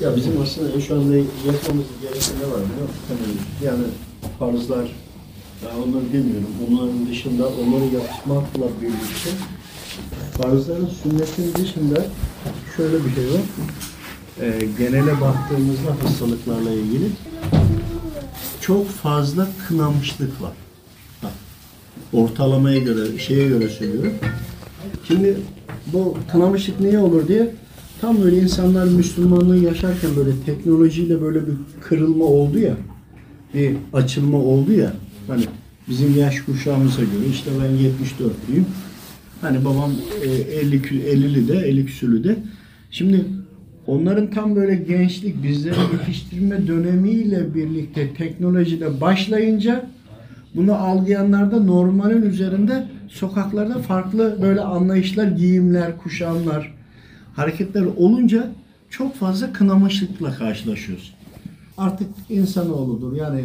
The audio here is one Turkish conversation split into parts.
Ya bizim aslında şu anda yapmamız gereken ne var biliyor musun? Hani yani farzlar, ya onları demiyorum. Onların dışında onları yapmakla birlikte farzların sünnetin dışında şöyle bir şey var. Ee, genele baktığımızda hastalıklarla ilgili çok fazla kınamışlık var. Bak, ortalamaya göre, şeye göre söylüyorum. Şimdi bu kınamışlık niye olur diye tam böyle insanlar Müslümanlığı yaşarken böyle teknolojiyle böyle bir kırılma oldu ya bir açılma oldu ya hani bizim yaş kuşağımıza göre işte ben 74'lüyüm. Hani babam e, 50 kü- 50'li de 50 küsürlü de. Şimdi onların tam böyle gençlik bizleri yetiştirme dönemiyle birlikte teknolojide başlayınca bunu algılayanlar da normalin üzerinde sokaklarda farklı böyle anlayışlar, giyimler, kuşamlar, hareketler olunca çok fazla kınamışlıkla karşılaşıyoruz. Artık insanoğludur. Yani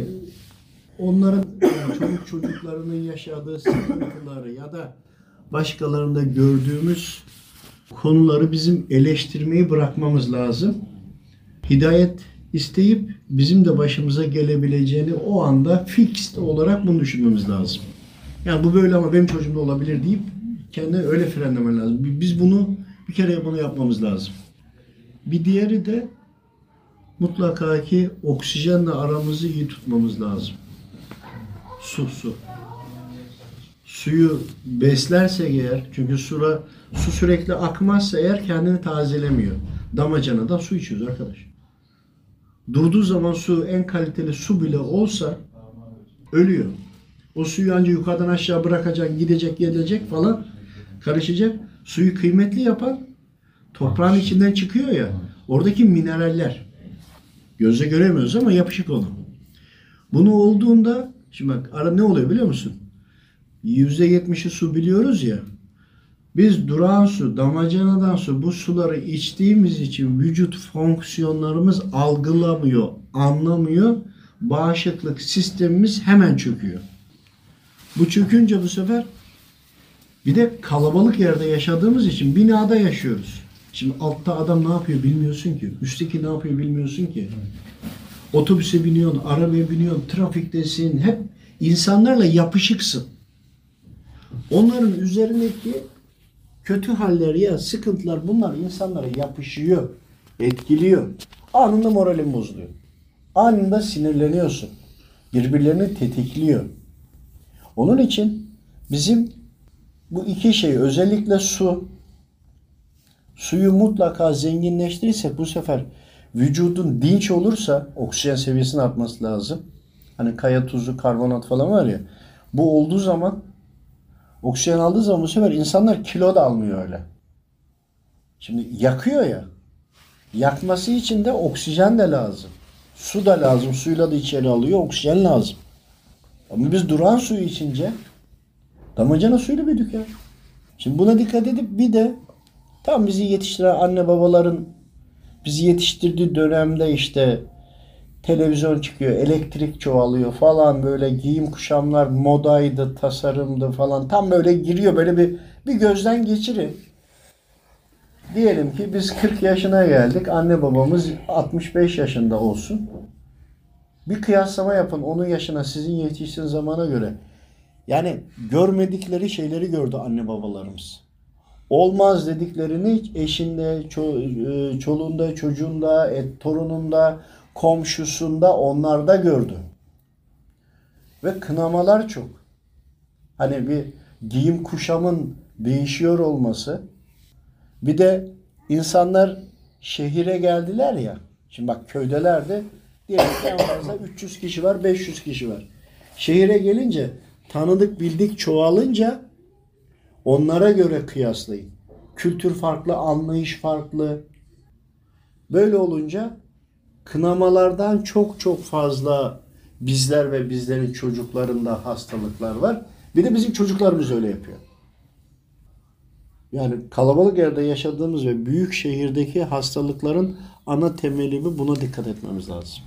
onların yani çocuk çocuklarının yaşadığı sıkıntıları ya da başkalarında gördüğümüz konuları bizim eleştirmeyi bırakmamız lazım. Hidayet isteyip bizim de başımıza gelebileceğini o anda fixed olarak bunu düşünmemiz lazım. Yani bu böyle ama benim çocuğumda olabilir deyip kendini öyle frenlemen lazım. Biz bunu bir kere bunu yapmamız lazım. Bir diğeri de mutlaka ki oksijenle aramızı iyi tutmamız lazım. Su, su. Suyu beslersek eğer, çünkü sura, su sürekli akmazsa eğer kendini tazelemiyor. Damacanadan su içiyoruz arkadaş. Durduğu zaman su en kaliteli su bile olsa ölüyor. O suyu ancak yukarıdan aşağı bırakacaksın, gidecek, gelecek falan karışacak. Suyu kıymetli yapan toprağın içinden çıkıyor ya. Oradaki mineraller. Gözle göremiyoruz ama yapışık onu. Bunu olduğunda şimdi bak ara ne oluyor biliyor musun? %70'i su biliyoruz ya. Biz durağan su, damacanadan su bu suları içtiğimiz için vücut fonksiyonlarımız algılamıyor, anlamıyor. Bağışıklık sistemimiz hemen çöküyor. Bu çökünce bu sefer bir de kalabalık yerde yaşadığımız için binada yaşıyoruz. Şimdi altta adam ne yapıyor bilmiyorsun ki. Üstteki ne yapıyor bilmiyorsun ki. Otobüse biniyorsun, arabaya biniyorsun, trafiktesin. Hep insanlarla yapışıksın. Onların üzerindeki kötü haller ya sıkıntılar bunlar insanlara yapışıyor, etkiliyor. Anında moralin bozuluyor. Anında sinirleniyorsun. Birbirlerini tetikliyor. Onun için bizim bu iki şey özellikle su suyu mutlaka zenginleştirirsek bu sefer vücudun dinç olursa oksijen seviyesinin artması lazım. Hani kaya tuzu, karbonat falan var ya. Bu olduğu zaman oksijen aldığı zaman bu sefer insanlar kilo da almıyor öyle. Şimdi yakıyor ya. Yakması için de oksijen de lazım. Su da lazım. Suyla da içeri alıyor. Oksijen lazım. Ama biz duran suyu içince damacana suyla büyüdük ya. Şimdi buna dikkat edip bir de tam bizi yetiştiren anne babaların bizi yetiştirdiği dönemde işte televizyon çıkıyor, elektrik çoğalıyor falan böyle giyim kuşamlar modaydı, tasarımdı falan tam böyle giriyor böyle bir bir gözden geçirin. Diyelim ki biz 40 yaşına geldik. Anne babamız 65 yaşında olsun. Bir kıyaslama yapın onun yaşına sizin yetiştiğiniz zamana göre. Yani görmedikleri şeyleri gördü anne babalarımız. Olmaz dediklerini eşinde, ço- e, çoluğunda, çocuğunda, et, torununda, komşusunda onlarda gördü. Ve kınamalar çok. Hani bir giyim kuşamın değişiyor olması. Bir de insanlar şehire geldiler ya. Şimdi bak köydelerde diyelim en fazla 300 kişi var, 500 kişi var. Şehire gelince tanıdık bildik çoğalınca onlara göre kıyaslayın. Kültür farklı, anlayış farklı. Böyle olunca kınamalardan çok çok fazla bizler ve bizlerin çocuklarında hastalıklar var. Bir de bizim çocuklarımız öyle yapıyor. Yani kalabalık yerde yaşadığımız ve büyük şehirdeki hastalıkların ana temeli bu. Buna dikkat etmemiz lazım.